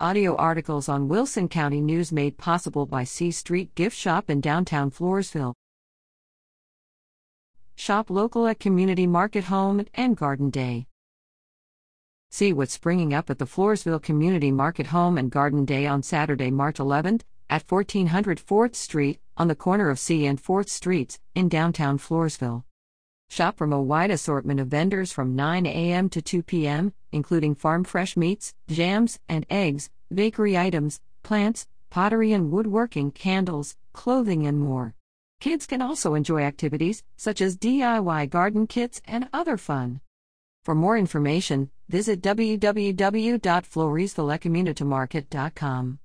Audio articles on Wilson County News made possible by C Street Gift Shop in downtown Floresville. Shop local at Community Market Home and Garden Day. See what's springing up at the Floresville Community Market Home and Garden Day on Saturday, March 11th at 1400 4th Street, on the corner of C and 4th Streets, in downtown Floresville. Shop from a wide assortment of vendors from 9 a.m. to 2 p.m., including farm fresh meats, jams and eggs, bakery items, plants, pottery and woodworking, candles, clothing, and more. Kids can also enjoy activities such as DIY garden kits and other fun. For more information, visit www.floresvillecommunitymarket.com.